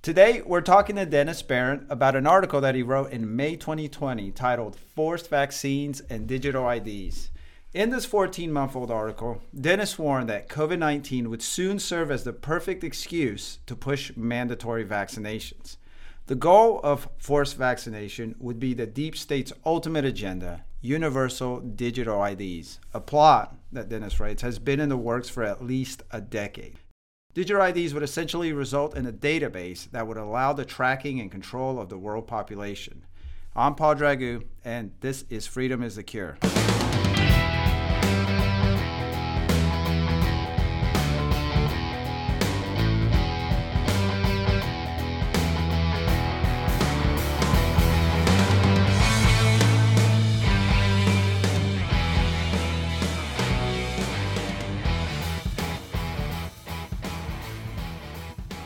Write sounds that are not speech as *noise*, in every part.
Today, we're talking to Dennis Behreandt about an article that he wrote in May 2020 titled Forced Vaccines and Digital IDs. In this 14 month old article, Dennis warned that COVID 19 would soon serve as the perfect excuse to push mandatory vaccinations. The goal of forced vaccination would be the deep state's ultimate agenda universal digital IDs, a plot that Dennis writes has been in the works for at least a decade. Digital IDs would essentially result in a database that would allow the tracking and control of the world population. I'm Paul Dragu, and this is Freedom is the Cure.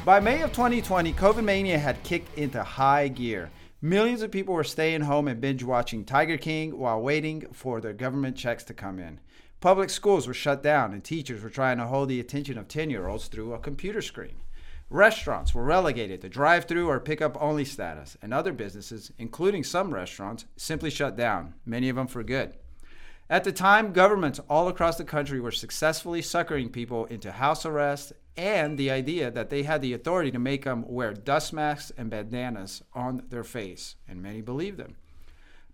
By May of 2020, COVID mania had kicked into high gear. Millions of people were staying home and binge watching Tiger King while waiting for their government checks to come in. Public schools were shut down, and teachers were trying to hold the attention of 10 year olds through a computer screen. Restaurants were relegated to drive through or pick up only status, and other businesses, including some restaurants, simply shut down, many of them for good. At the time, governments all across the country were successfully suckering people into house arrest and the idea that they had the authority to make them wear dust masks and bandanas on their face, and many believed them.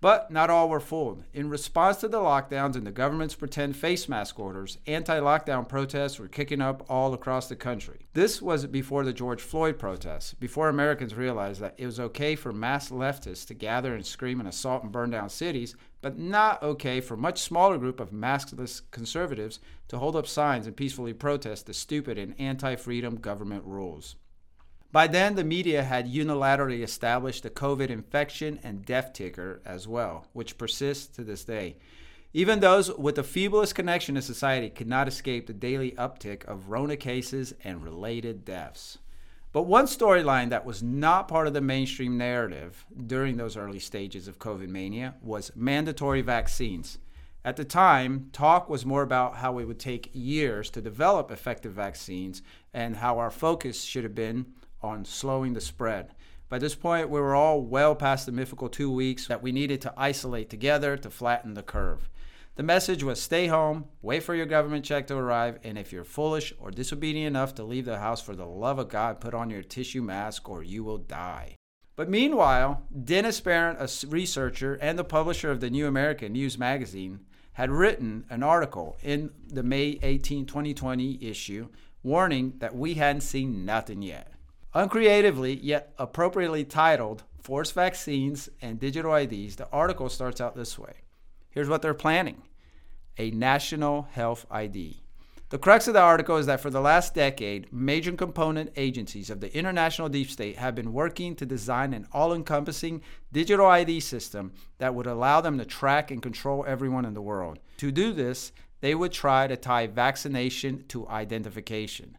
But not all were fooled. In response to the lockdowns and the government's pretend face mask orders, anti lockdown protests were kicking up all across the country. This was before the George Floyd protests, before Americans realized that it was okay for mass leftists to gather and scream and assault and burn down cities, but not okay for a much smaller group of maskless conservatives to hold up signs and peacefully protest the stupid and anti freedom government rules. By then, the media had unilaterally established the COVID infection and death ticker as well, which persists to this day. Even those with the feeblest connection to society could not escape the daily uptick of Rona cases and related deaths. But one storyline that was not part of the mainstream narrative during those early stages of COVID mania was mandatory vaccines. At the time, talk was more about how it would take years to develop effective vaccines and how our focus should have been on slowing the spread. By this point, we were all well past the mythical two weeks that we needed to isolate together to flatten the curve. The message was stay home, wait for your government check to arrive, and if you're foolish or disobedient enough to leave the house for the love of God, put on your tissue mask or you will die. But meanwhile, Dennis Behreandt, a researcher and the publisher of the New American News magazine, had written an article in the May 18, 2020 issue warning that we hadn't seen nothing yet. Uncreatively, yet appropriately titled Force Vaccines and Digital IDs, the article starts out this way. Here's what they're planning a national health ID. The crux of the article is that for the last decade, major component agencies of the international deep state have been working to design an all encompassing digital ID system that would allow them to track and control everyone in the world. To do this, they would try to tie vaccination to identification.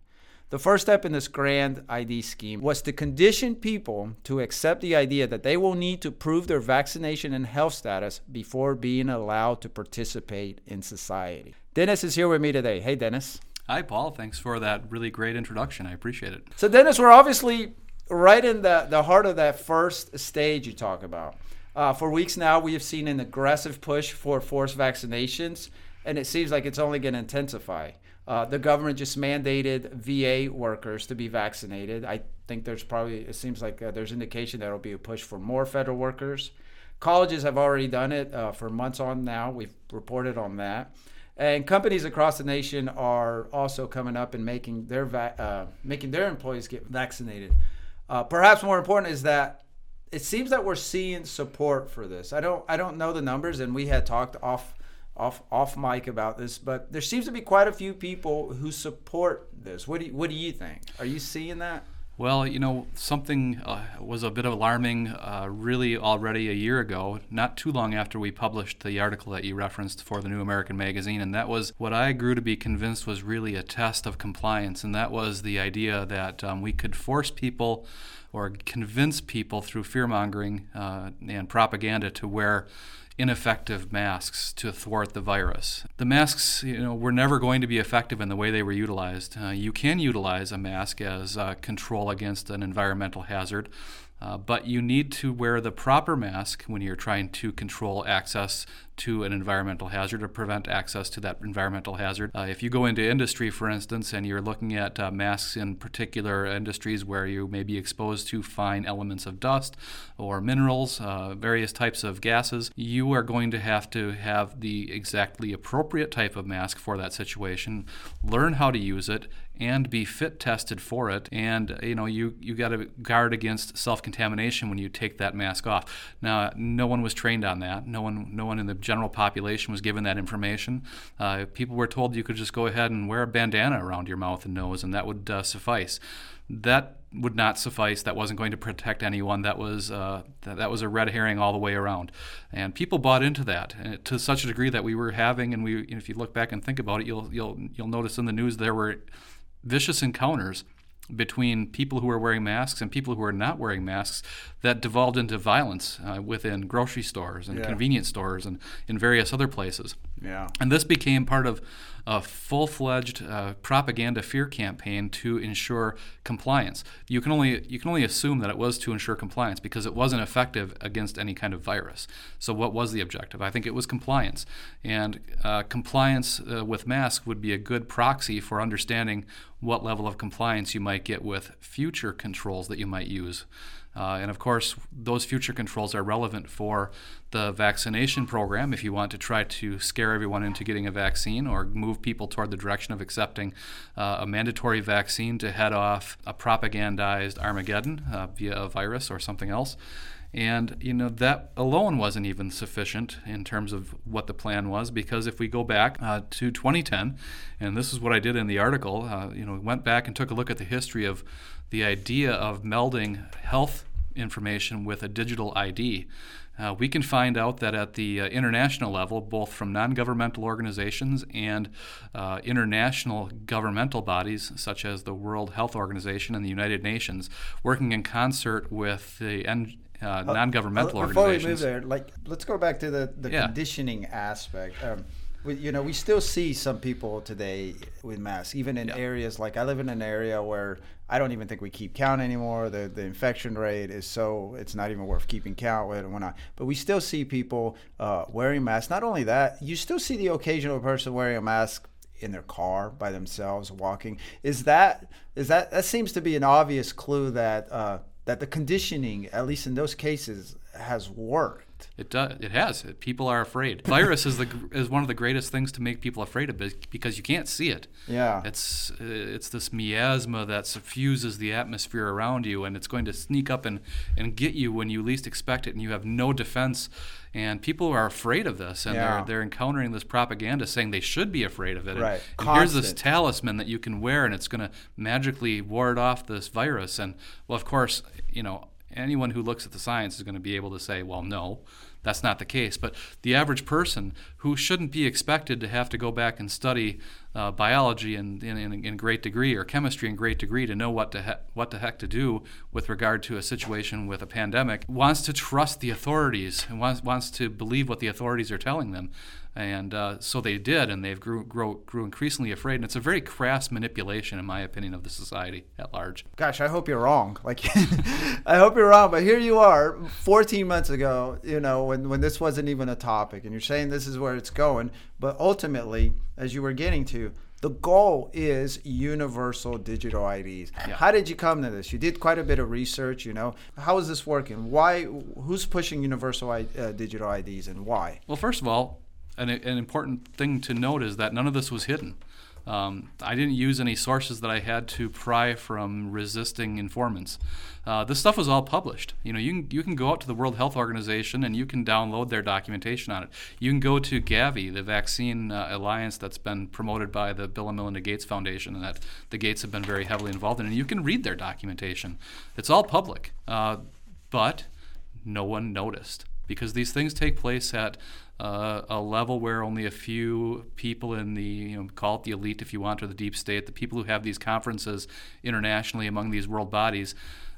The first step in this grand ID scheme was to condition people to accept the idea that they will need to prove their vaccination and health status before being allowed to participate in society. Dennis is here with me today. Hey, Dennis. Hi, Paul. Thanks for that really great introduction. I appreciate it. So, Dennis, we're obviously right in the, the heart of that first stage you talk about. Uh, for weeks now, we have seen an aggressive push for forced vaccinations, and it seems like it's only going to intensify. Uh, the government just mandated VA workers to be vaccinated. I think there's probably, it seems like uh, there's indication there will be a push for more federal workers. Colleges have already done it uh, for months on now. We've reported on that. And companies across the nation are also coming up and making their va- uh, making their employees get vaccinated. Uh, perhaps more important is that it seems that we're seeing support for this. I don't I don't know the numbers, and we had talked off off off mic about this, but there seems to be quite a few people who support this. What do you, what do you think? Are you seeing that? Well, you know, something uh, was a bit alarming uh, really already a year ago, not too long after we published the article that you referenced for the New American Magazine. And that was what I grew to be convinced was really a test of compliance. And that was the idea that um, we could force people or convince people through fear mongering uh, and propaganda to wear ineffective masks to thwart the virus. The masks, you know, were never going to be effective in the way they were utilized. Uh, you can utilize a mask as uh, control against an environmental hazard. Uh, but you need to wear the proper mask when you're trying to control access to an environmental hazard or prevent access to that environmental hazard. Uh, if you go into industry, for instance, and you're looking at uh, masks in particular industries where you may be exposed to fine elements of dust or minerals, uh, various types of gases, you are going to have to have the exactly appropriate type of mask for that situation, learn how to use it, and be fit tested for it. And you know, you you got to guard against self-contamination when you take that mask off. Now, no one was trained on that. No one, no one in the general population was given that information. Uh, people were told you could just go ahead and wear a bandana around your mouth and nose, and that would uh, suffice. That would not suffice. That wasn't going to protect anyone. That was uh, that, that, was a red herring all the way around, and people bought into that to such a degree that we were having. And we, if you look back and think about it, you'll you'll you'll notice in the news there were vicious encounters between people who are wearing masks and people who are not wearing masks that devolved into violence uh, within grocery stores and yeah. convenience stores and in various other places. Yeah. And this became part of a full-fledged uh, propaganda fear campaign to ensure compliance. You can only you can only assume that it was to ensure compliance because it wasn't effective against any kind of virus. So what was the objective? I think it was compliance, and uh, compliance uh, with masks would be a good proxy for understanding what level of compliance you might get with future controls that you might use. Uh, and of course, those future controls are relevant for the vaccination program if you want to try to scare everyone into getting a vaccine or move people toward the direction of accepting uh, a mandatory vaccine to head off a propagandized Armageddon uh, via a virus or something else. And you know that alone wasn't even sufficient in terms of what the plan was, because if we go back uh, to 2010, and this is what I did in the article, uh, you know, went back and took a look at the history of the idea of melding health information with a digital ID. Uh, we can find out that at the uh, international level, both from non governmental organizations and uh, international governmental bodies, such as the World Health Organization and the United Nations, working in concert with the N- uh, non governmental organizations. Before we move there, like, let's go back to the, the yeah. conditioning aspect. Um, we, you know, we still see some people today with masks, even in yeah. areas like I live in an area where I don't even think we keep count anymore. The the infection rate is so it's not even worth keeping count with and whatnot. But we still see people uh, wearing masks. Not only that, you still see the occasional person wearing a mask in their car by themselves walking. Is that is that that seems to be an obvious clue that uh, that the conditioning, at least in those cases, has worked. It does. It has. People are afraid. *laughs* Virus is the is one of the greatest things to make people afraid of because you can't see it. Yeah. It's uh, it's this miasma that suffuses the atmosphere around you, and it's going to sneak up and and get you when you least expect it, and you have no defense. And people are afraid of this, and yeah. they're they're encountering this propaganda saying they should be afraid of it. Right. And, and here's this talisman that you can wear, and it's going to magically ward off this virus. And well, of course, you know anyone who looks at the science is going to be able to say, well, no, that's not the case. But the average person who shouldn't be expected to have to go back and study uh, biology in, in, in, great degree or chemistry in great degree to know what to he- what the heck to do with regard to a situation with a pandemic wants to trust the authorities and wants, wants to believe what the authorities are telling them and uh, so they did, and they've grew, grew, grew increasingly afraid. And it's a very crass manipulation, in my opinion, of the society at large. Gosh, I hope you're wrong. Like, *laughs* I hope you're wrong. But here you are, 14 months ago. You know, when when this wasn't even a topic, and you're saying this is where it's going. But ultimately, as you were getting to, the goal is universal digital IDs. Yeah. How did you come to this? You did quite a bit of research, you know. How is this working? Why who's pushing universal uh, digital IDs and why? Well, first of all, an, an important thing to note is that none of this was hidden. Um, I didn't use any sources that I had to pry from resisting informants. Uh, this stuff was all published. You know, you can you can go out to the World Health Organization and you can download their documentation on it. You can go to Gavi, the vaccine uh, alliance that's been promoted by the Bill and Melinda Gates Foundation, and that the Gates have been very heavily involved in, and you can read their documentation. It's all public, uh, but no one noticed because these things take place at uh, a level where only a few people in the you know call it the elite if you want or the deep state, the people who have these conferences internationally among these world bodies.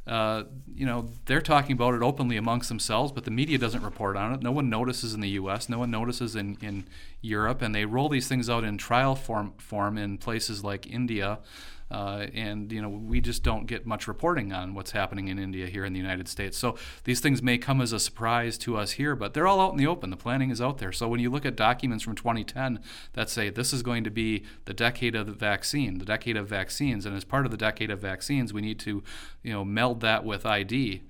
Uh, you know, they're talking about it openly amongst themselves, but the media doesn't report on it. No one notices in the U.S., no one notices in, in Europe, and they roll these things out in trial form, form in places like India. Uh, and you know we just don't get much reporting on what's happening in India here in the United States. So these things may come as a surprise to us here, but they're all out in the open. The planning is out there. So when you look at documents from 2010 that say this is going to be the decade of the vaccine, the decade of vaccines, and as part of the decade of vaccines, we need to you know meld that with ID.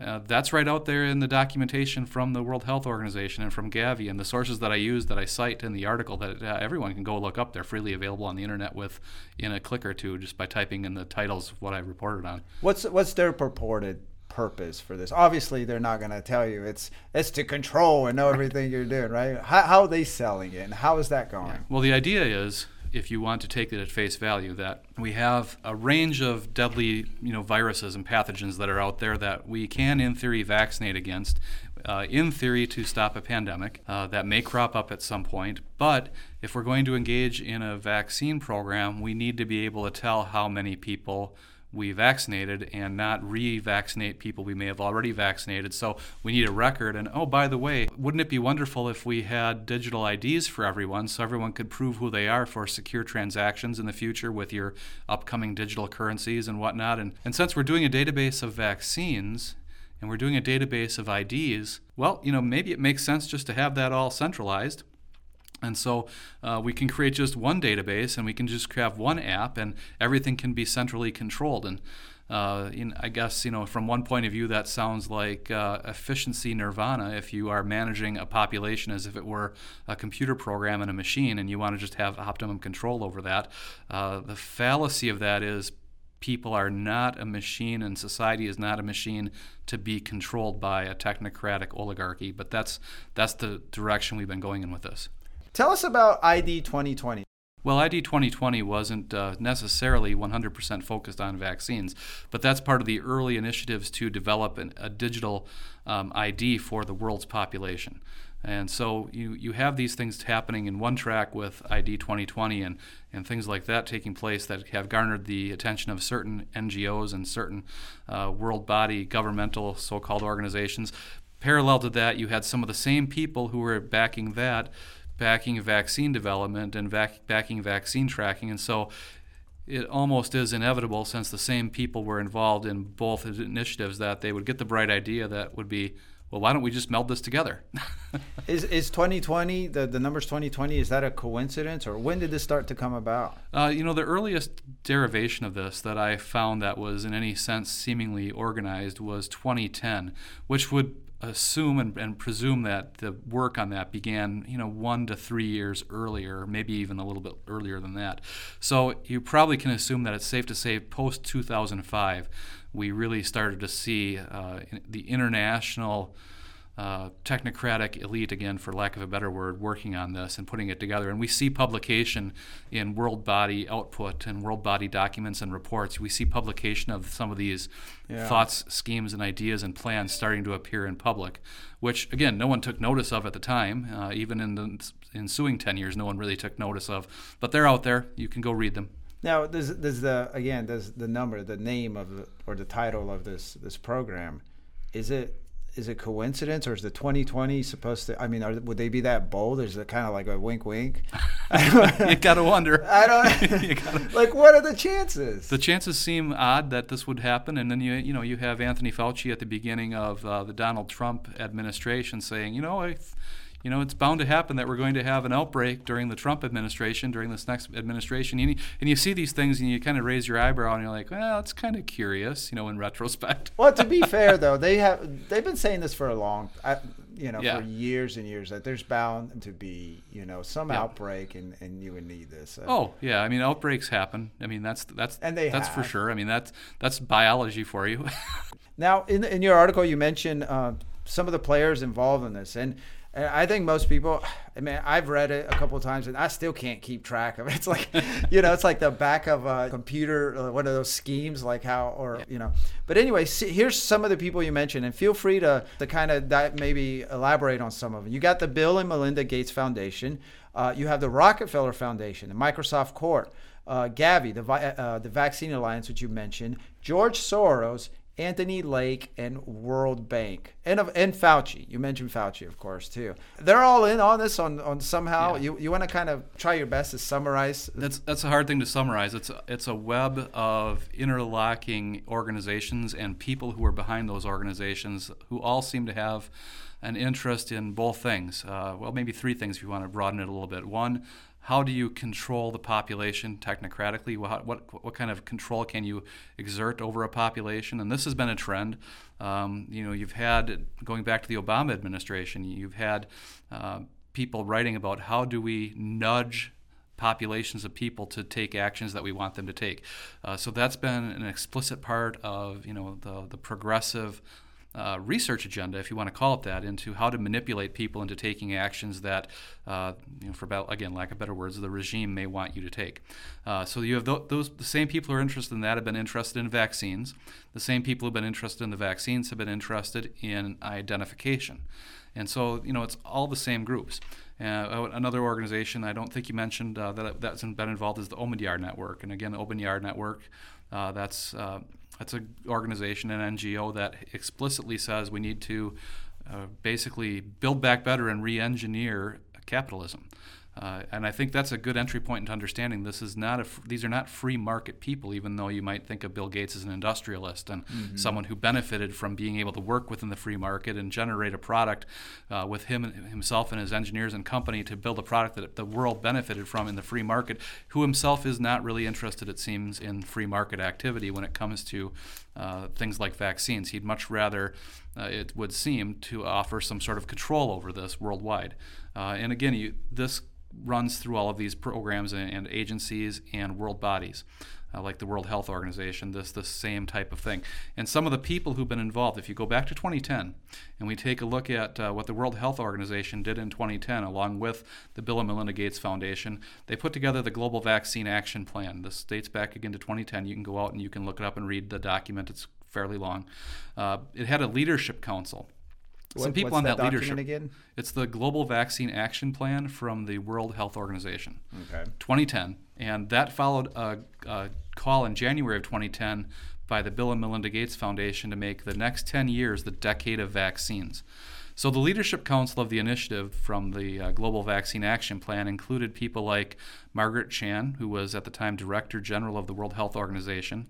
Uh, that's right out there in the documentation from the World Health Organization and from Gavi and the sources that I use that I cite in the article that uh, everyone can go look up. They're freely available on the internet with in a click or two just by typing in the titles of what I reported on. What's what's their purported purpose for this? Obviously, they're not going to tell you. It's it's to control and know everything you're doing, right? How, how are they selling it, and how is that going? Yeah. Well, the idea is if you want to take it at face value, that we have a range of deadly, you know, viruses and pathogens that are out there that we can, in theory, vaccinate against. Uh, in theory, to stop a pandemic uh, that may crop up at some point. But if we're going to engage in a vaccine program, we need to be able to tell how many people we vaccinated and not re-vaccinate people we may have already vaccinated. So we need a record. And oh, by the way, wouldn't it be wonderful if we had digital IDs for everyone so everyone could prove who they are for secure transactions in the future with your upcoming digital currencies and whatnot? And, and since we're doing a database of vaccines, and we're doing a database of IDs, well, you know, maybe it makes sense just to have that all centralized and so uh, we can create just one database and we can just have one app and everything can be centrally controlled. And uh, in, I guess, you know, from one point of view, that sounds like uh, efficiency nirvana if you are managing a population as if it were a computer program and a machine and you want to just have optimum control over that. Uh, the fallacy of that is people are not a machine and society is not a machine to be controlled by a technocratic oligarchy. But that's, that's the direction we've been going in with this. Tell us about ID 2020. Well, ID 2020 wasn't uh, necessarily 100% focused on vaccines, but that's part of the early initiatives to develop an, a digital um, ID for the world's population. And so you, you have these things happening in one track with ID 2020 and, and things like that taking place that have garnered the attention of certain NGOs and certain uh, world body governmental so called organizations. Parallel to that, you had some of the same people who were backing that backing vaccine development and vac- backing vaccine tracking. And so it almost is inevitable, since the same people were involved in both initiatives, that they would get the bright idea that would be, well, why don't we just meld this together? *laughs* is, is 2020, the, the numbers 2020, is that a coincidence or when did this start to come about? Uh, you know, the earliest derivation of this that I found that was in any sense seemingly organized was 2010, which would assume and, and, presume that the work on that began, you know, one to three years earlier, maybe even a little bit earlier than that. So you probably can assume that it's safe to say post 2005, we really started to see uh, the international uh, technocratic elite, again, for lack of a better word, working on this and putting it together. And we see publication in world body output and world body documents and reports. We see publication of some of these yeah. thoughts, schemes, and ideas and plans starting to appear in public, which, again, no one took notice of at the time. Uh, even in the ensuing 10 years, no one really took notice of. But they're out there. You can go read them. Now, does, does the again does the number, the name of the, or the title of this this program, is it is it coincidence or is the 2020 supposed to? I mean, are, would they be that bold? Is it kind of like a wink, wink? *laughs* you gotta wonder. *laughs* I don't. *laughs* gotta, like, what are the chances? The chances seem odd that this would happen, and then you you know you have Anthony Fauci at the beginning of uh, the Donald Trump administration saying, you know, you know, it's bound to happen that we're going to have an outbreak during the Trump administration, during this next administration. And you, and you see these things and you kind of raise your eyebrow and you're like, well, it's kind of curious, you know, in retrospect. *laughs* well, to be *laughs* fair, though, they have they've been saying this for a long, you know, yeah. for years and years that there's bound to be, you know, some yeah. outbreak and, and you would need this. oh yeah, I mean, outbreaks happen. I mean, that's that's and they that's have. for sure. I mean, that's that's biology for you. *laughs* now, in in your article, you mentioned uh, some of the players involved in this and And I think most people, I mean, I've read it a couple of times and I still can't keep track of it. *laughs* It's like, you know, it's like the back of a computer, uh, one of those schemes, like how, or, you know. But anyway, see, here's some of the people you mentioned and feel free to, to kind of that maybe elaborate on some of them. You got the Bill and Melinda Gates Foundation. Uh, you have the Rockefeller Foundation, the Microsoft Corp, uh, Gavi, the, uh, the Vaccine Alliance, which you mentioned, George Soros, Anthony Lake, and World Bank, and and Fauci. You mentioned Fauci, of course, too. They're all in on this. On, on somehow, yeah. you, you want to kind of try your best to summarize. That's that's a hard thing to summarize. It's a, it's a web of interlocking organizations and people who are behind those organizations who all seem to have an interest in both things. Uh, well, maybe three things if you want to broaden it a little bit. One, how do you control the population technocratically? What, what, what kind of control can you exert over a population? And this has been a trend. Um, you know, you've had, going back to the Obama administration, you've had uh, people writing about how do we nudge populations of people to take actions that we want them to take. Uh, so that's been an explicit part of, you know, the, the progressive uh, research agenda, if you want to call it that, into how to manipulate people into taking actions that, uh, you know, for about, again, lack of better words, the regime may want you to take. Uh, so you have th- those the same people who are interested in that have been interested in vaccines. The same people who've been interested in the vaccines have been interested in identification, and so you know it's all the same groups. Uh, another organization I don't think you mentioned uh, that that's been involved is the Omidyar Network, and again, the Omidyar Network. Uh, that's uh, that's an organization, an NGO that explicitly says we need to uh, basically build back better and re-engineer capitalism. Uh, and I think that's a good entry point into understanding this is not a these are not free market people, even though you might think of Bill Gates as an industrialist and mm-hmm. someone who benefited from being able to work within the free market and generate a product uh, with him himself and his engineers and company to build a product that the world benefited from in the free market. Who himself is not really interested, it seems, in free market activity when it comes to uh, things like vaccines. He'd much rather, uh, it would seem, to offer some sort of control over this worldwide. Uh, and again, you, this runs through all of these programs and, and agencies and world bodies. Uh, like the World Health Organization, this the same type of thing. And some of the people who've been involved, if you go back to 2010 and we take a look at uh, what the World Health Organization did in 2010, along with the Bill and Melinda Gates Foundation, they put together the Global Vaccine Action Plan. This dates back again to 2010. You can go out and you can look it up and read the document. It's fairly long. Uh, it had a leadership council some people on that, that leadership. Again? It's the Global Vaccine Action Plan from the World Health Organization, okay. 2010, and that followed a, a call in January of 2010 by the Bill and Melinda Gates Foundation to make the next 10 years the decade of vaccines. So, the Leadership Council of the initiative from the uh, Global Vaccine Action Plan included people like Margaret Chan, who was at the time Director General of the World Health Organization.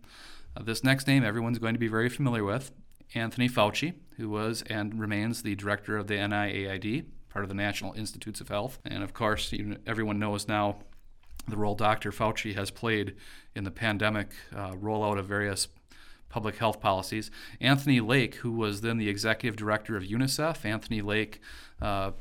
Uh, this next name everyone's going to be very familiar with Anthony Fauci, who was and remains the director of the NIAID, part of the National Institutes of Health. And of course, everyone knows now the role Dr. Fauci has played in the pandemic uh, rollout of various public health policies. Anthony Lake, who was then the executive director of UNICEF, Anthony Lake uh,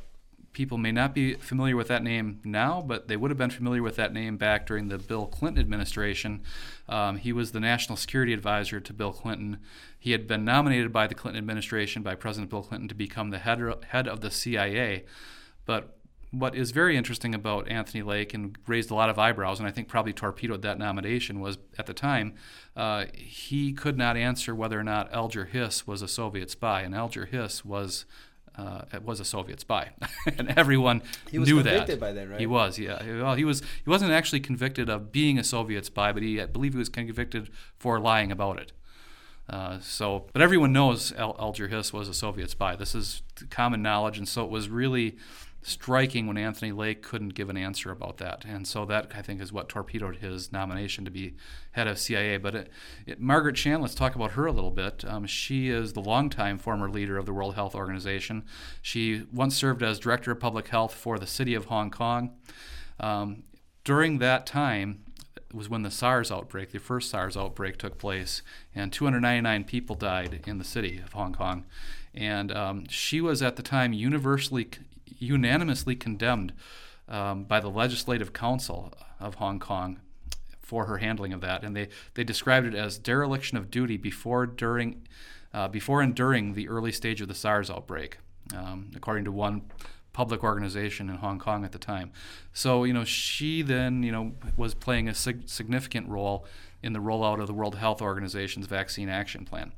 people may not be familiar with that name now, but they would have been familiar with that name back during the Bill Clinton administration. Um, he was the national security advisor to Bill Clinton. He had been nominated by the Clinton administration by President Bill Clinton to become the head, head of the CIA. But what is very interesting about Anthony Lake and raised a lot of eyebrows, and I think probably torpedoed that nomination, was at the time uh, he could not answer whether or not Alger Hiss was a Soviet spy, and Alger Hiss was uh, was a Soviet spy, *laughs* and everyone he was knew convicted that. by then, right? He was, yeah. Well, he was. He wasn't actually convicted of being a Soviet spy, but he, I believe, he was convicted for lying about it. Uh, so, but everyone knows Al- Alger Hiss was a Soviet spy. This is common knowledge, and so it was really striking when Anthony Lake couldn't give an answer about that. And so that, I think, is what torpedoed his nomination to be head of CIA. But it, it, Margaret Chan, let's talk about her a little bit. Um, she is the longtime former leader of the World Health Organization. She once served as Director of Public Health for the city of Hong Kong. Um, during that time, was when the SARS outbreak, the first SARS outbreak, took place, and 299 people died in the city of Hong Kong. And um, she was at the time universally unanimously condemned um, by the Legislative Council of Hong Kong for her handling of that, and they, they described it as dereliction of duty before during uh, before and during the early stage of the SARS outbreak, um, according to one public organization in Hong Kong at the time. So, you know, she then, you know, was playing a sig- significant role in the rollout of the World Health Organization's vaccine action plan.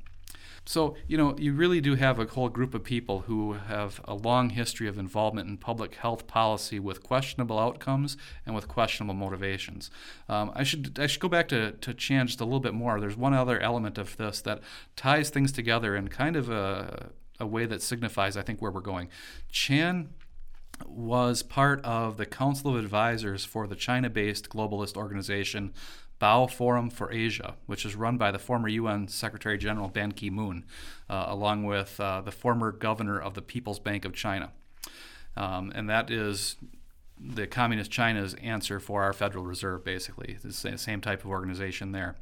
So, you know, you really do have a whole group of people who have a long history of involvement in public health policy with questionable outcomes and with questionable motivations. Um, I should I should go back to, to Chan just a little bit more. There's one other element of this that ties things together in kind of a, a way that signifies, I think, where we're going. Chan was part of the Council of Advisors for the China based globalist organization Boao Forum for Asia, which is run by the former UN Secretary General Ban Ki moon, uh, along with uh, the former governor of the People's Bank of China. Um, and that is the Communist China's answer for our Federal Reserve, basically. It's the same type of organization there.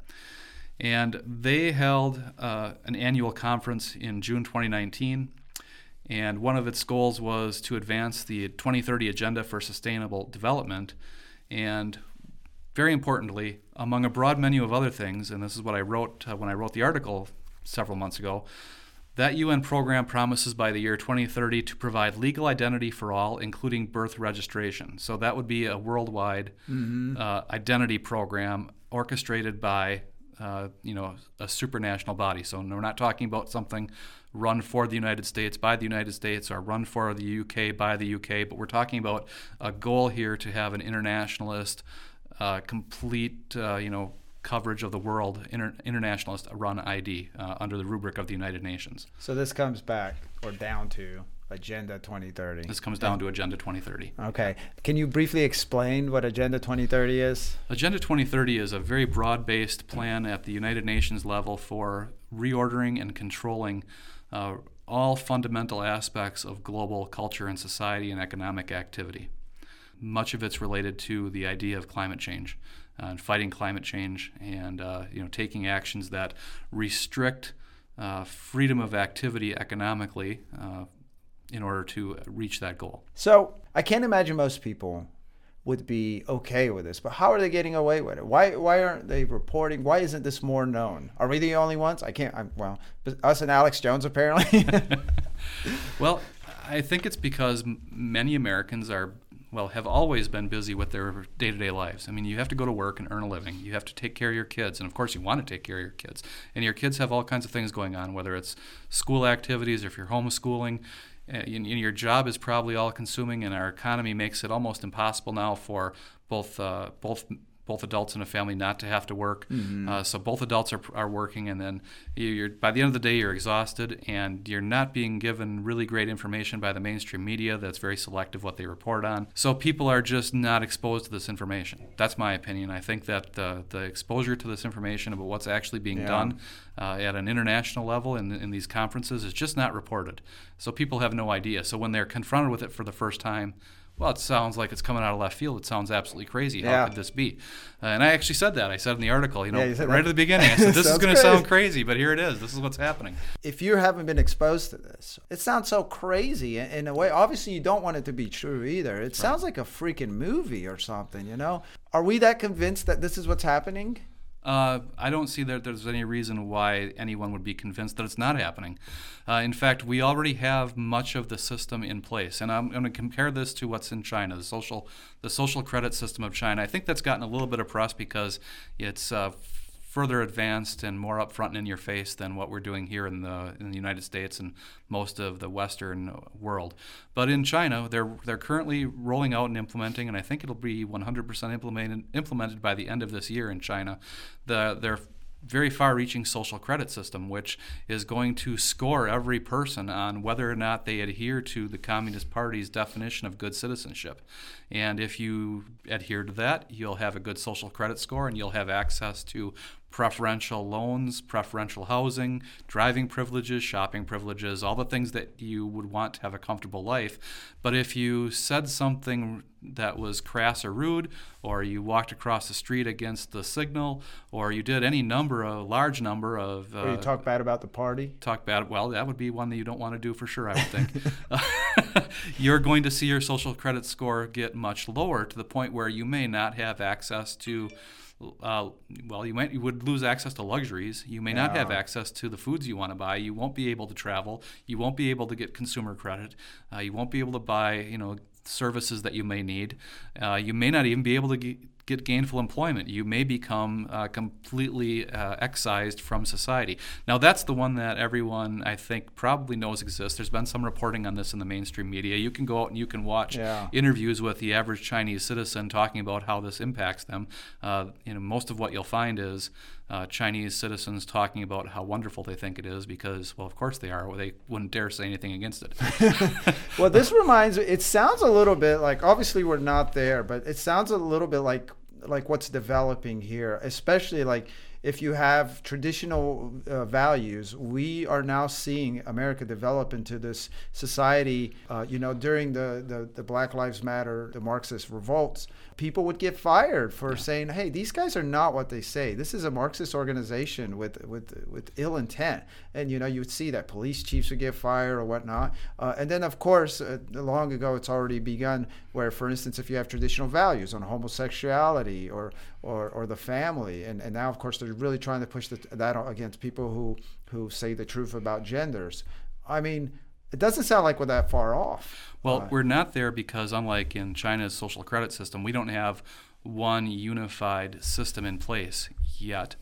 And they held uh, an annual conference in June 2019. And one of its goals was to advance the 2030 Agenda for Sustainable Development. And very importantly, among a broad menu of other things, and this is what I wrote uh, when I wrote the article several months ago, that UN program promises by the year 2030 to provide legal identity for all, including birth registration. So that would be a worldwide mm-hmm. uh, identity program orchestrated by, uh, you know, a supranational body. So we're not talking about something run for the United States by the United States or run for the UK by the UK, but we're talking about a goal here to have an internationalist uh, complete, uh, you know, coverage of the world inter- internationalist run ID uh, under the rubric of the United Nations. So this comes back or down to Agenda 2030. This comes down to Agenda 2030. Okay. Can you briefly explain what Agenda 2030 is? Agenda 2030 is a very broad based plan at the United Nations level for reordering and controlling uh, all fundamental aspects of global culture and society and economic activity much of it's related to the idea of climate change uh, and fighting climate change and uh, you know taking actions that restrict uh, freedom of activity economically uh, in order to reach that goal. So I can't imagine most people would be okay with this, but how are they getting away with it? Why why aren't they reporting? Why isn't this more known? Are we the only ones? I can't. I'm, well, us and Alex Jones apparently. *laughs* *laughs* well, I think it's because many Americans are well, have always been busy with their day to day lives. I mean, you have to go to work and earn a living. You have to take care of your kids. And of course, you want to take care of your kids. And your kids have all kinds of things going on, whether it's school activities or if you're homeschooling. Uh, your job is probably all consuming, and our economy makes it almost impossible now for both, uh, both both adults in a family not to have to work. Mm-hmm. Uh, so both adults are, are working, and then you're by the end of the day you're exhausted, and you're not being given really great information by the mainstream media that's very selective what they report on. So people are just not exposed to this information. That's my opinion. I think that the the exposure to this information about what's actually being yeah. done uh, at an international level in, in these conferences is just not reported. So people have no idea. So when they're confronted with it for the first time well, it sounds like it's coming out of left field. It sounds absolutely crazy. How yeah. could this be? Uh, and I actually said that. I said in the article, you know, yeah, right at the beginning, I said, *laughs* this is going to sound crazy, but here it is. This is what's happening. If you haven't been exposed to this, it sounds so crazy in a way. Obviously, you don't want it to be true either. It right. sounds like a freaking movie or something, you know? Are we that convinced that this is what's happening? Uh, I don't see that there's any reason why anyone would be convinced that it's not happening. Uh, in fact, we already have much of the system in place, and I'm going to compare this to what's in China, the social, the social credit system of China. I think that's gotten a little bit of press because it's uh, further advanced and more upfront and in your face than what we're doing here in the in the United States and most of the Western world. But in China, they're they're currently rolling out and implementing, and I think it'll be 100% implemented implemented by the end of this year in China. The their very far reaching social credit system, which is going to score every person on whether or not they adhere to the Communist Party's definition of good citizenship. And if you adhere to that, you'll have a good social credit score and you'll have access to preferential loans, preferential housing, driving privileges, shopping privileges, all the things that you would want to have a comfortable life. But if you said something that was crass or rude, or you walked across the street against the signal, or you did any number, a large number of. Uh, or you talk bad about the party? Talk bad. Well, that would be one that you don't want to do for sure, I would think. *laughs* You're going to see your social credit score get much lower to the point where you may not have access to uh, well, you might you would lose access to luxuries. You may not have access to the foods you want to buy. You won't be able to travel. You won't be able to get consumer credit. Uh, you won't be able to buy, you know, services that you may need. Uh, you may not even be able to get, get gainful employment. You may become uh, completely uh, excised from society. Now, that's the one that everyone, I think, probably knows exists. There's been some reporting on this in the mainstream media. You can go out and you can watch Yeah. interviews with the average Chinese citizen talking about how this impacts them. Uh, you know, most of what you'll find is uh, Chinese citizens talking about how wonderful they think it is because, well, of course they are. They wouldn't dare say anything against it. *laughs* well, this reminds me. It sounds a little bit like obviously we're not there, but it sounds a little bit like like what's developing here, especially like if you have traditional uh, values, we are now seeing America develop into this society. Uh, you know, during the, the the Black Lives Matter, the Marxist revolts, people would get fired for saying, "Hey, these guys are not what they say. This is a Marxist organization with with with ill intent." And you know, you would see that police chiefs would get fired or whatnot. Uh, and then, of course, uh, long ago, it's already begun. Where, for instance, if you have traditional values on homosexuality or or, or the family, and, and now, of course, they're really trying to push the, that against people who who say the truth about genders. I mean, it doesn't sound like we're that far off. Well, uh, we're not there because, unlike in China's social credit system, we don't have one unified system in place yet.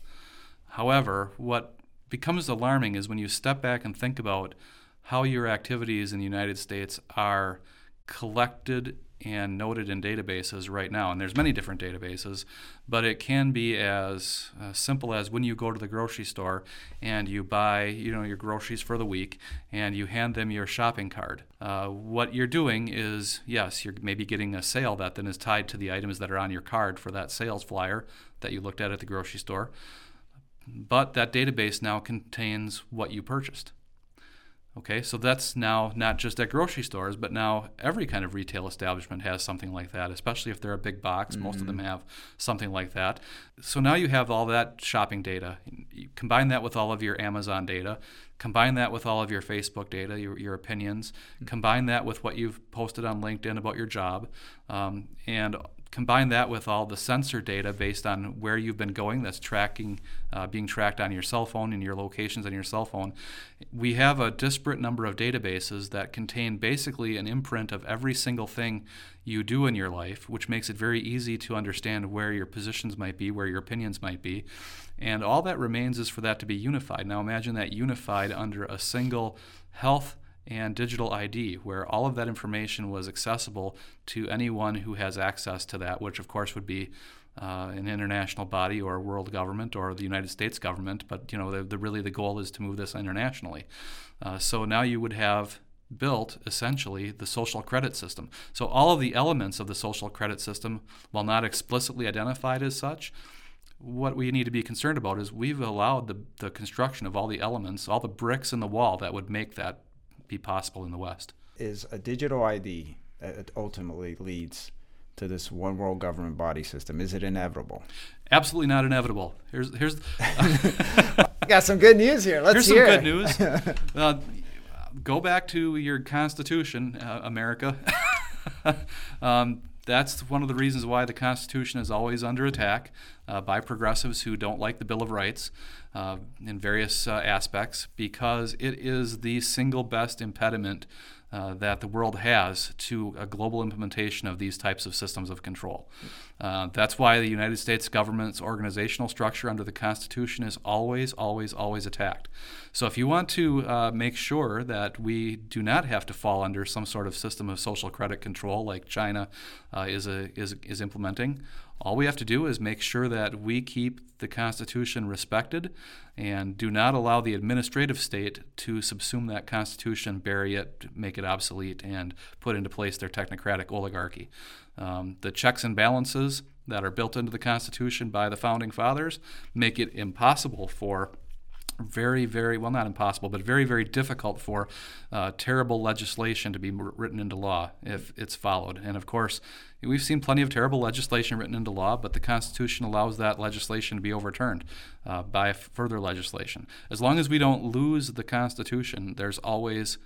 However, what becomes alarming is when you step back and think about how your activities in the United States are collected and noted in databases right now. And there's many different databases, but it can be as uh, simple as when you go to the grocery store and you buy, you know, your groceries for the week and you hand them your shopping card. Uh, what you're doing is, yes, you're maybe getting a sale that then is tied to the items that are on your card for that sales flyer that you looked at at the grocery store. But that database now contains what you purchased. Okay, so that's now not just at grocery stores, but now every kind of retail establishment has something like that, especially if they're a big box. Mm-hmm. Most of them have something like that. So now you have all that shopping data. You combine that with all of your Amazon data, combine that with all of your Facebook data, your, your opinions, mm-hmm. combine that with what you've posted on LinkedIn about your job, um, and combine that with all the sensor data based on where you've been going that's tracking uh, being tracked on your cell phone and your locations on your cell phone we have a disparate number of databases that contain basically an imprint of every single thing you do in your life which makes it very easy to understand where your positions might be where your opinions might be. And all that remains is for that to be unified. Now imagine that unified under a single health and digital ID, where all of that information was accessible to anyone who has access to that, which of course would be uh, an international body or a world government or the United States government. But you know, the, the really the goal is to move this internationally. Uh, so now you would have built essentially the social credit system. So all of the elements of the social credit system, while not explicitly identified as such, what we need to be concerned about is we've allowed the, the construction of all the elements, all the bricks in the wall that would make that be possible in the West. Is a digital ID that ultimately leads to this one world government body system? Is it inevitable? Absolutely not inevitable. Here's here's. *laughs* got some good news here. Let's here's hear. some good news. *laughs* Uh, go back to your Constitution, uh, America. *laughs* um, that's one of the reasons why the Constitution is always under attack uh, by progressives who don't like the Bill of Rights uh, in various uh, aspects, because it is the single best impediment uh, that the world has to a global implementation of these types of systems of control. Uh, that's why the United States government's organizational structure under the Constitution is always, always, always attacked. So, if you want to uh, make sure that we do not have to fall under some sort of system of social credit control like China uh, is, a, is, is implementing, all we have to do is make sure that we keep the Constitution respected and do not allow the administrative state to subsume that Constitution, bury it, make it obsolete, and put into place their technocratic oligarchy. Um, the checks and balances that are built into the Constitution by the founding fathers make it impossible for very, very well, not impossible, but very, very difficult for uh, terrible legislation to be written into law if it's followed. And of course, we've seen plenty of terrible legislation written into law, but the Constitution allows that legislation to be overturned uh, by further legislation. As long as we don't lose the Constitution, there's always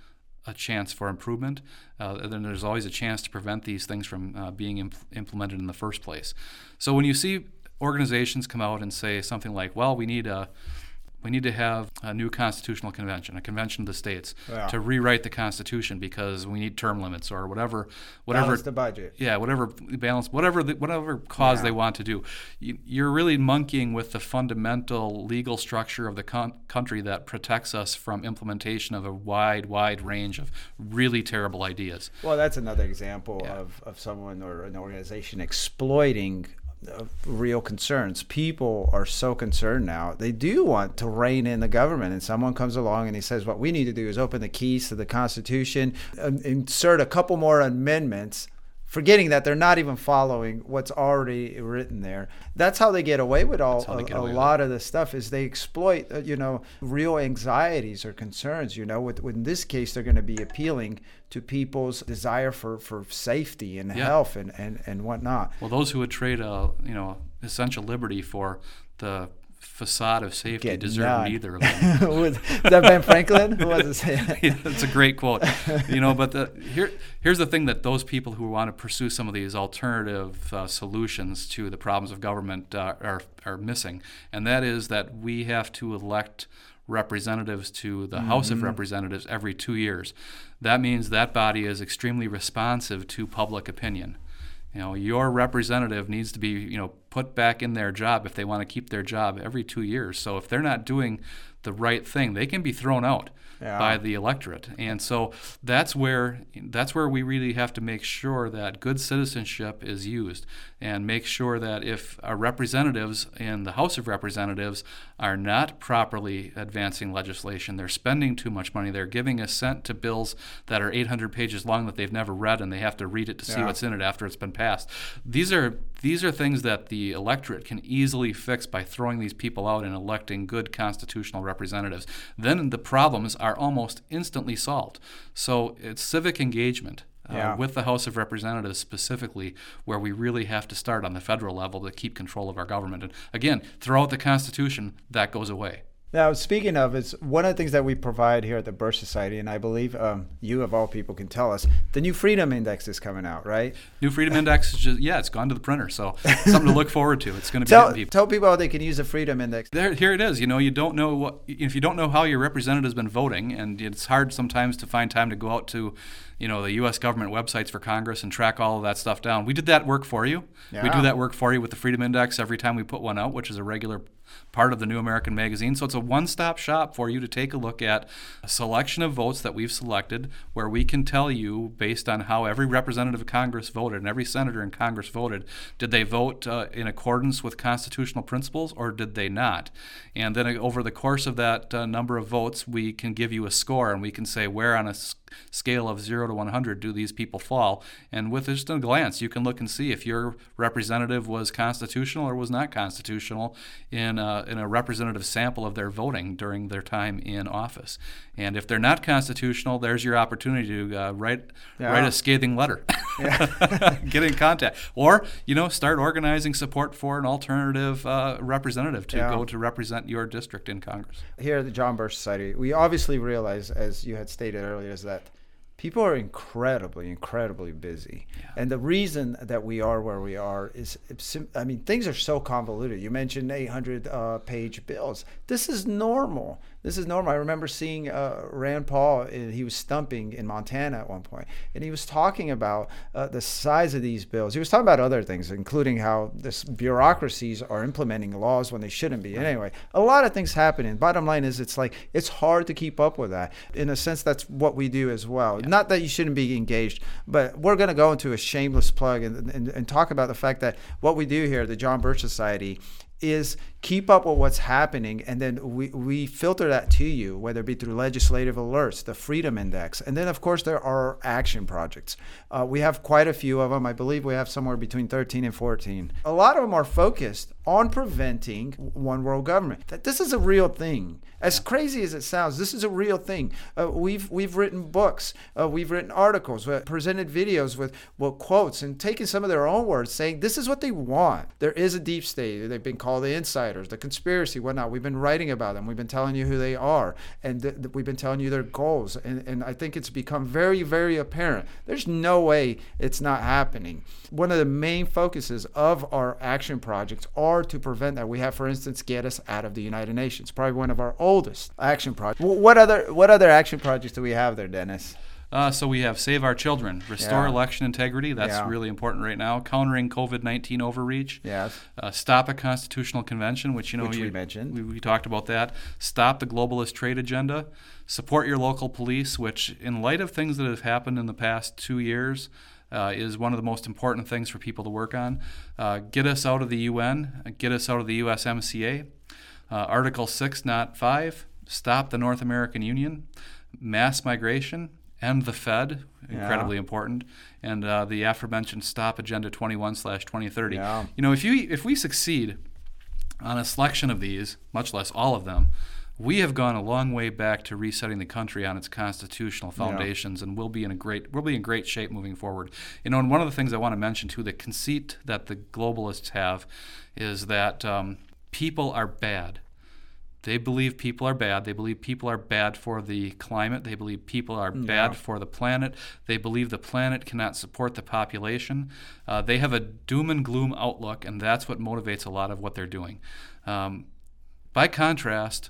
a chance for improvement, uh, then there's always a chance to prevent these things from uh, being impl- implemented in the first place. So when you see organizations come out and say something like, "Well, we need a we need to have a new constitutional convention, a convention of the states, Yeah. to rewrite the Constitution because we need term limits or whatever, whatever Balance the budget. yeah, whatever balance, whatever the, whatever cause Yeah. they want to do, you, you're really monkeying with the fundamental legal structure of the con- country that protects us from implementation of a wide, wide range of really terrible ideas. Well, that's another example Yeah. of, of someone or an organization exploiting real concerns. People are so concerned now. They do want to rein in the government, and someone comes along and he says, "What we need to do is open the keys to the Constitution, um, insert a couple more amendments." Forgetting that they're not even following what's already written there. That's how they get away with all a, a with lot of the stuff is they exploit uh, you know real anxieties or concerns you know with, with in this case they're going to be appealing to people's desire for for safety and Yeah. health and, and and whatnot Well, those who would trade a you know essential liberty for the facade of safety Get deserve neither of them. *laughs* was is that ben franklin who was it *laughs* that's a great quote. You know, but the, here, here's the thing that those people who want to pursue some of these alternative uh, solutions to the problems of government uh, are, are missing, and that is that we have to elect representatives to the House of Representatives every two years. That means that body is extremely responsive to public opinion. You know, your representative needs to be, you know, put back in their job if they want to keep their job every two years. So if they're not doing the right thing, they can be thrown out Yeah. by the electorate. And so that's where that's where we really have to make sure that good citizenship is used and make sure that if our representatives in the House of Representatives are not properly advancing legislation, they're spending too much money, they're giving assent to bills that are 800 pages long that they've never read and they have to read it to see Yeah. what's in it after it's been passed. These are these are things that the electorate can easily fix by throwing these people out and electing good constitutional representatives. Then the problems are almost instantly solved. So it's civic engagement. Uh, Yeah. with the House of Representatives specifically, where we really have to start on the federal level to keep control of our government. And again, throughout the Constitution, that goes away. Now, speaking of, it's one of the things that we provide here at the Birch Society, and I believe um, you, of all people, can tell us. The new Freedom Index is coming out, right? New Freedom Index is just, yeah, it's gone to the printer. So something to look *laughs* forward to. It's going to be Tell, people. tell people how they can use the Freedom Index. there, here it is. You know, you don't know what if you don't know how your representative's been voting, and it's hard sometimes to find time to go out to, you know, the U.S. government websites for Congress and track all of that stuff down. We did that work for you. We do that work for you with the Freedom Index every time we put one out, which is a regular part of the New American Magazine. So it's a one-stop shop for you to take a look at a selection of votes that we've selected, where we can tell you based on how every representative of Congress voted and every senator in Congress voted, did they vote uh, in accordance with constitutional principles or did they not? And then uh, over the course of that uh, number of votes, we can give you a score and we can say where on a s- scale of 0 to 100 do these people fall. And with just a glance, you can look and see if your representative was constitutional or was not constitutional in a, in a representative sample of their voting during their time in office. And if they're not constitutional, there's your opportunity to uh, write Yeah. write a scathing letter, *laughs* *laughs* get in contact, or you know start organizing support for an alternative uh, representative to Yeah. go to represent your district in Congress. here at the John Birch Society, we obviously realize, as you had stated earlier, is that people are incredibly, incredibly busy. And the reason that we are where we are is, I mean, things are so convoluted. You mentioned 800 uh, page bills. This is normal. This is normal. I remember seeing uh, Rand Paul, uh, he was stumping in Montana at one point, and he was talking about uh, the size of these bills. He was talking about other things, including how this bureaucracies are implementing laws when they shouldn't be. Anyway, a lot of things happening. Bottom line is, it's like it's hard to keep up with that. In a sense, that's what we do as well. Not that you shouldn't be engaged, but we're going to go into a shameless plug and, and, and talk about the fact that what we do here the John Birch Society is keep up with what's happening and then we, we filter that to you whether it be through legislative alerts the freedom index and then of course there are action projects. Uh, we have quite a few of them i believe we have somewhere between 13 and 14 a lot of them are focused on preventing one world government. That this is a real thing. As crazy as it sounds this is a real thing. Uh, we've we've written books uh, we've written articles we presented videos with well, quotes and taken some of their own words saying this is what they want. There is a deep state. They've been called the insiders the conspiracy whatnot. We've been writing about them. We've been telling you who they are and th- th- we've been telling you their goals. And, and i think it's become very very apparent. There's no way it's not happening. One of the main focuses of our action projects are hard to prevent that. We have, for instance, Get Us Out of the United Nations, probably one of our oldest action projects. What other what other action projects do we have there, Dennis? Uh, so we have Save Our Children, Restore Yeah. Election Integrity. That's Yeah. really important right now. Countering COVID 19 overreach. Yes. Uh, stop a constitutional convention, which you know Which we mentioned. We, we talked about that. Stop the globalist trade agenda. Support your local police, which, in light of things that have happened in the past two years, uh, is one of the most important things for people to work on. Uh, get us out of the UN. Get us out of the USMCA. Uh, Article six, not five. Stop the North American Union. Mass migration. End the Fed. Incredibly important. And uh, the aforementioned Stop Agenda 21 slash 2030. Yeah. You know, if you if we succeed on a selection of these, much less all of them, we have gone a long way back to resetting the country on its constitutional foundations, and we'll be in a great we'll be in great shape moving forward. You know, and one of the things I want to mention too, the conceit that the globalists have, is that um, people are bad. They believe people are bad. They believe people are bad for the climate. They believe people are bad for the planet. They believe the planet cannot support the population. Uh, they have a doom and gloom outlook, and that's what motivates a lot of what they're doing. Um, by contrast,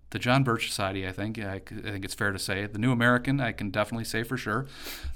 the John Birch Society, I think, I, I think it's fair to say, the New American, I can definitely say for sure,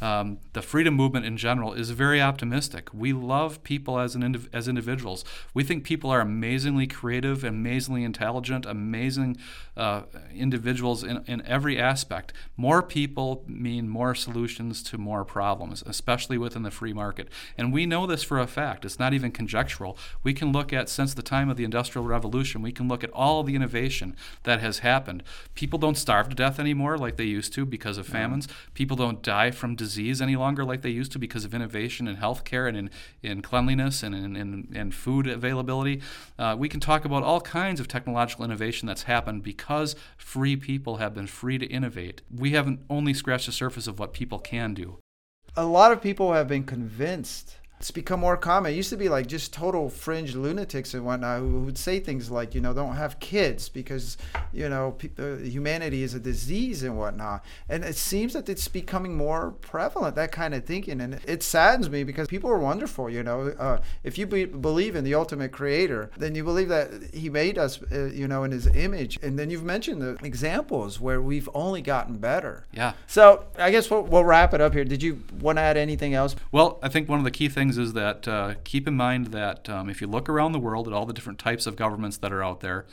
um, the freedom movement in general is very optimistic. We love people as an indiv- as individuals. We think people are amazingly creative, amazingly intelligent, amazing uh, individuals in, in every aspect. More people mean more solutions to more problems, especially within the free market. And we know this for a fact. It's not even conjectural. We can look at since the time of the Industrial Revolution, we can look at all the innovation that has happened. People don't starve to death anymore like they used to because of famines. People don't die from disease any longer like they used to because of innovation in healthcare and in, in cleanliness and in, in, in food availability. Uh, we can talk about all kinds of technological innovation that's happened because free people have been free to innovate. We haven't only scratched the surface of what people can do. a lot of people have been convinced. It's become more common. It used to be like just total fringe lunatics and whatnot who would say things like, you know, don't have kids because, you know, pe- uh, humanity is a disease and whatnot. And it seems that it's becoming more prevalent, that kind of thinking. And it saddens me because people are wonderful, you know. Uh, if you be- believe in the ultimate creator, then you believe that he made us, uh, you know, in his image. And then you've mentioned the examples where we've only gotten better. Yeah. So I guess we'll, we'll wrap it up here. Did you want to add anything else? Well, I think one of the key things is that uh, keep in mind that um, if you look around the world at all the different types of governments that are out there,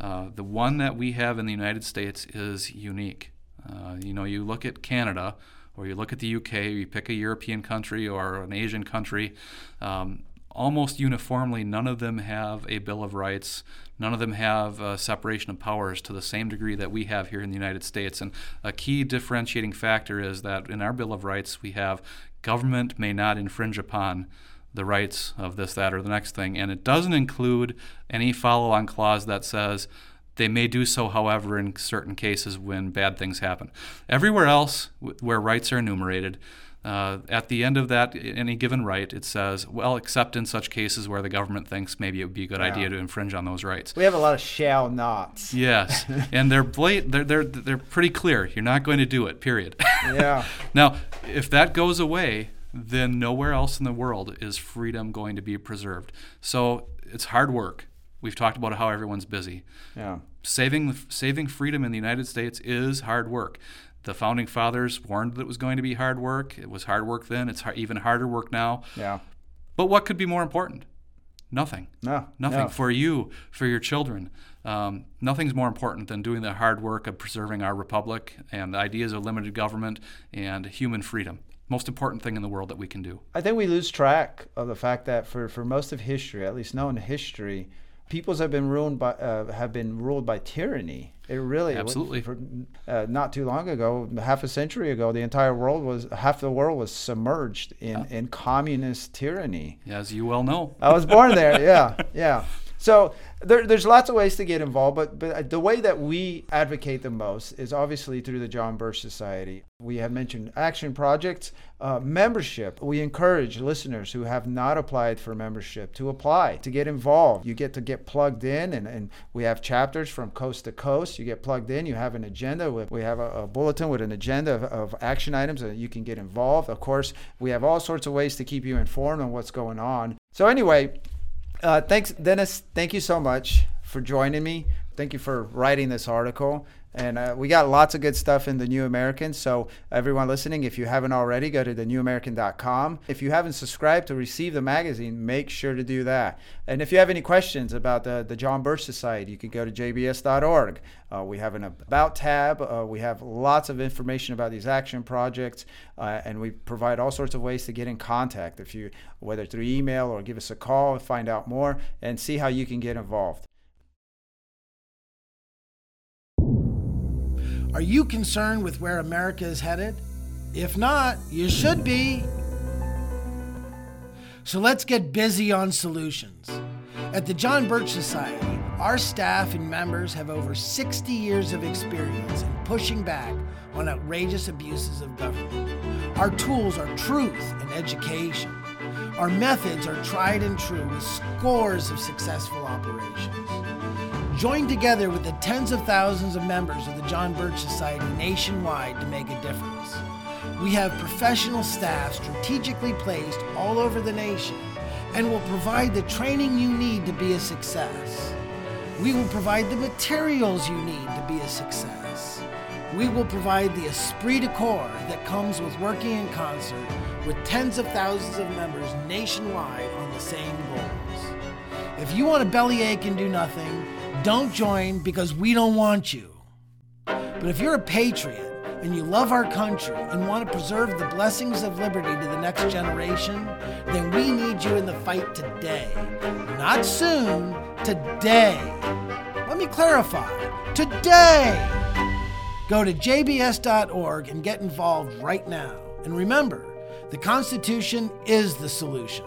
uh, the one that we have in the United States is unique. Uh, you know, you look at Canada, or you look at the UK, you pick a European country or an Asian country. Um, almost uniformly, none of them have a Bill of Rights. None of them have a separation of powers to the same degree that we have here in the United States. And a key differentiating factor is that in our Bill of Rights, we have government may not infringe upon the rights of this, that, or the next thing. And it doesn't include any follow on clause that says they may do so, however, in certain cases when bad things happen. Everywhere else where rights are enumerated, uh, at the end of that, any given right, it says, well, except in such cases where the government thinks maybe it would be a good idea to infringe on those rights. We have a lot of shall nots. Yes, *laughs* and they're blat- they're they're they're pretty clear. You're not going to do it. Period. Yeah. *laughs* now, if that goes away, then nowhere else in the world is freedom going to be preserved. So it's hard work. We've talked about how everyone's busy. Yeah. Saving saving freedom in the United States is hard work. The founding fathers warned that it was going to be hard work. It was hard work then. It's har- even harder work now. Yeah. But what could be more important? Nothing. No. Nothing no. for you, for your children. Um, nothing's more important than doing the hard work of preserving our republic and the ideas of limited government and human freedom. Most important thing in the world that we can do. I think we lose track of the fact that for, for most of history, at least known history, peoples have been ruled by uh, have been ruled by tyranny. It really Absolutely. For, uh, not too long ago, half a century ago, the entire world was half the world was submerged in, in communist tyranny. As you well know. I was born there. *laughs* Yeah, yeah. So there, there's lots of ways to get involved, but but the way that we advocate the most is obviously through the John Birch Society. We have mentioned action projects, uh, membership. We encourage listeners who have not applied for membership to apply to get involved. You get to get plugged in, and, and we have chapters from coast to coast. You get plugged in. You have an agenda. With, we have a, a bulletin with an agenda of, of action items that you can get involved. Of course, we have all sorts of ways to keep you informed on what's going on. So anyway, Uh, thanks, Dennis. Thank you so much for joining me. Thank you for writing this article. And uh, we got lots of good stuff in the New American. So, everyone listening, if you haven't already, go to thenewamerican.com. If you haven't subscribed to receive the magazine, make sure to do that. And if you have any questions about the, the John Birch Society, you can go to jbs.org. Uh, we have an About tab. Uh, we have lots of information about these action projects. Uh, and we provide all sorts of ways to get in contact, if you, whether through email or give us a call, and find out more, and see how you can get involved. Are you concerned with where America is headed? If not, you should be. So let's get busy on solutions. At the John Birch Society, our staff and members have over 60 years of experience in pushing back on outrageous abuses of government. Our tools are truth and education. Our methods are tried and true with scores of successful operations. Join together with the tens of thousands of members of the John Birch Society nationwide to make a difference. We have professional staff strategically placed all over the nation and will provide the training you need to be a success. We will provide the materials you need to be a success. We will provide the esprit de corps that comes with working in concert with tens of thousands of members nationwide on the same goals. If you want a bellyache and do nothing, don't join because we don't want you. But if you're a patriot and you love our country and want to preserve the blessings of liberty to the next generation, then we need you in the fight today. Not soon, today. Let me clarify today. Go to jbs.org and get involved right now. And remember, the Constitution is the solution.